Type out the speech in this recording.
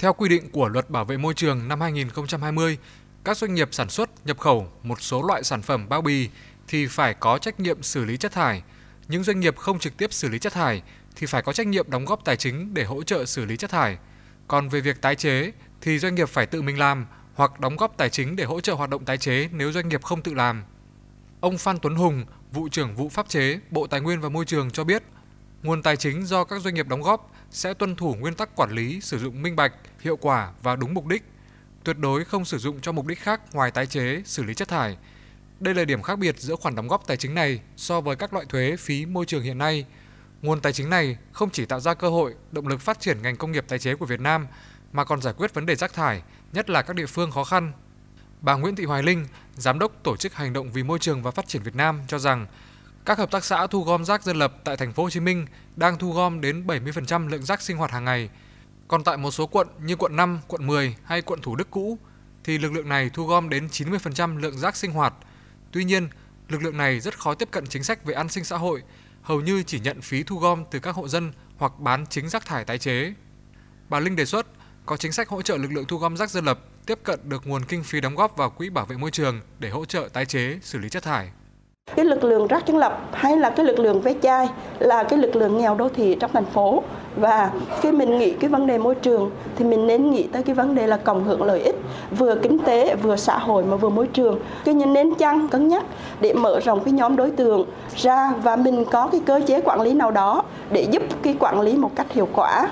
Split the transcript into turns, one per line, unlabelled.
Theo quy định của Luật Bảo vệ môi trường năm 2020, các doanh nghiệp sản xuất, nhập khẩu một số loại sản phẩm bao bì thì phải có trách nhiệm xử lý chất thải. Những doanh nghiệp không trực tiếp xử lý chất thải thì phải có trách nhiệm đóng góp tài chính để hỗ trợ xử lý chất thải. Còn về việc tái chế thì doanh nghiệp phải tự mình làm hoặc đóng góp tài chính để hỗ trợ hoạt động tái chế nếu doanh nghiệp không tự làm. Ông Phan Tuấn Hùng, vụ trưởng vụ pháp chế, Bộ Tài nguyên và Môi trường cho biết, nguồn tài chính do các doanh nghiệp đóng góp sẽ tuân thủ nguyên tắc quản lý sử dụng minh bạch, hiệu quả và đúng mục đích, tuyệt đối không sử dụng cho mục đích khác ngoài tái chế, xử lý chất thải. Đây là điểm khác biệt giữa khoản đóng góp tài chính này so với các loại thuế phí môi trường hiện nay. Nguồn tài chính này không chỉ tạo ra cơ hội, động lực phát triển ngành công nghiệp tái chế của Việt Nam mà còn giải quyết vấn đề rác thải, nhất là các địa phương khó khăn. Bà Nguyễn Thị Hoài Linh, giám đốc tổ chức hành động vì môi trường và phát triển Việt Nam cho rằng các hợp tác xã thu gom rác dân lập tại thành phố Hồ Chí Minh đang thu gom đến 70% lượng rác sinh hoạt hàng ngày. Còn tại một số quận như quận 5, quận 10 hay quận Thủ Đức cũ thì lực lượng này thu gom đến 90% lượng rác sinh hoạt. Tuy nhiên, lực lượng này rất khó tiếp cận chính sách về an sinh xã hội, hầu như chỉ nhận phí thu gom từ các hộ dân hoặc bán chính rác thải tái chế. Bà Linh đề xuất có chính sách hỗ trợ lực lượng thu gom rác dân lập tiếp cận được nguồn kinh phí đóng góp vào quỹ bảo vệ môi trường để hỗ trợ tái chế, xử lý chất thải
cái lực lượng rác chân lập hay là cái lực lượng ve chai là cái lực lượng nghèo đô thị trong thành phố. Và khi mình nghĩ cái vấn đề môi trường thì mình nên nghĩ tới cái vấn đề là cộng hưởng lợi ích, vừa kinh tế, vừa xã hội mà vừa môi trường. Cái nên nên chăng cân nhắc để mở rộng cái nhóm đối tượng ra và mình có cái cơ chế quản lý nào đó để giúp cái quản lý một cách hiệu quả.